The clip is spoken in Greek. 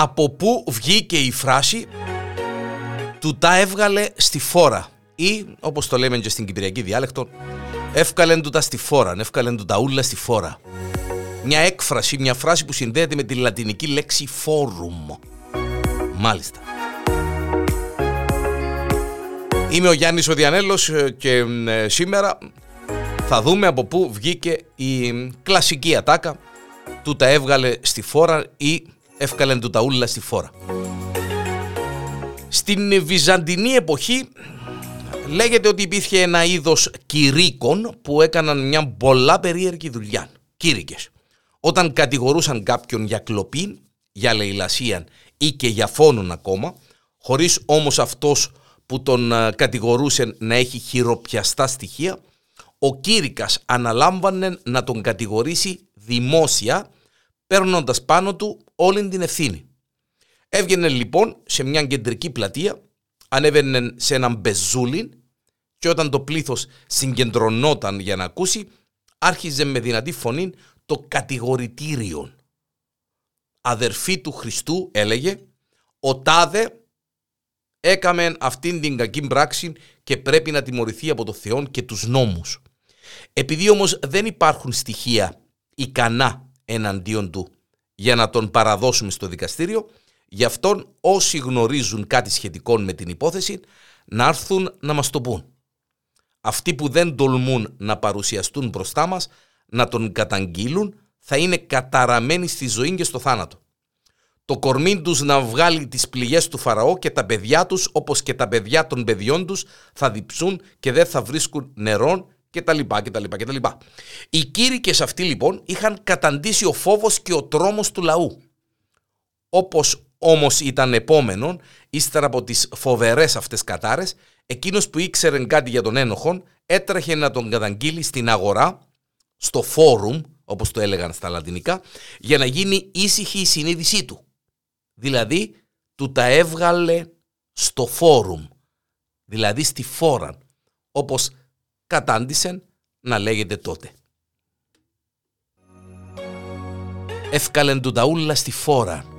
Από πού βγήκε η φράση του τα έβγαλε στη φόρα ή όπως το λέμε και στην κυπριακή διάλεκτο εύκαλεν του τα στη φόρα, εύκαλεν του τα ούλα στη φόρα. Μια έκφραση, μια φράση που συνδέεται με τη λατινική λέξη forum. Μάλιστα. Είμαι ο Γιάννης ο Διανέλος ε, και ε, σήμερα θα δούμε από πού βγήκε η κλασική ατάκα του τα έβγαλε στη φόρα ή εύκαλεν του τα ούλα στη φόρα. Στην Βυζαντινή εποχή λέγεται ότι υπήρχε ένα είδος κηρύκων που έκαναν μια πολλά περίεργη δουλειά. Κήρυκες. Όταν κατηγορούσαν κάποιον για κλοπή, για λαιλασία ή και για φόνον ακόμα, χωρίς όμως αυτός που τον ε, κατηγορούσε να έχει χειροπιαστά στοιχεία, ο κήρυκας αναλάμβανε να τον κατηγορήσει δημόσια, παίρνοντας πάνω του όλη την ευθύνη. Έβγαινε λοιπόν σε μια κεντρική πλατεία, ανέβαινε σε έναν μπεζούλιν και όταν το πλήθος συγκεντρωνόταν για να ακούσει, άρχιζε με δυνατή φωνή το κατηγορητήριο. Αδερφή του Χριστού έλεγε, ο τάδε έκαμε αυτήν την κακή πράξη και πρέπει να τιμωρηθεί από το Θεό και τους νόμους. Επειδή όμως δεν υπάρχουν στοιχεία ικανά εναντίον του για να τον παραδώσουμε στο δικαστήριο, γι' αυτόν όσοι γνωρίζουν κάτι σχετικό με την υπόθεση να έρθουν να μας το πούν. Αυτοί που δεν τολμούν να παρουσιαστούν μπροστά μας, να τον καταγγείλουν, θα είναι καταραμένοι στη ζωή και στο θάνατο. Το κορμί τους να βγάλει τις πληγές του Φαραώ και τα παιδιά τους όπως και τα παιδιά των παιδιών τους θα διψούν και δεν θα βρίσκουν νερό και τα λοιπά και τα λοιπά και τα λοιπά. Οι κήρυκες αυτοί λοιπόν είχαν καταντήσει ο φόβος και ο τρόμος του λαού. Όπως όμως ήταν επόμενον, ύστερα από τις φοβερές αυτές κατάρες, εκείνος που ήξερε κάτι για τον ένοχον έτρεχε να τον καταγγείλει στην αγορά, στο φόρουμ, όπως το έλεγαν στα λατινικά, για να γίνει ήσυχη η συνείδησή του. Δηλαδή, του τα έβγαλε στο φόρουμ, δηλαδή στη φόρα, όπως κατάντησεν να λέγεται τότε. Εύκαλεν του τα ούλα στη φόρα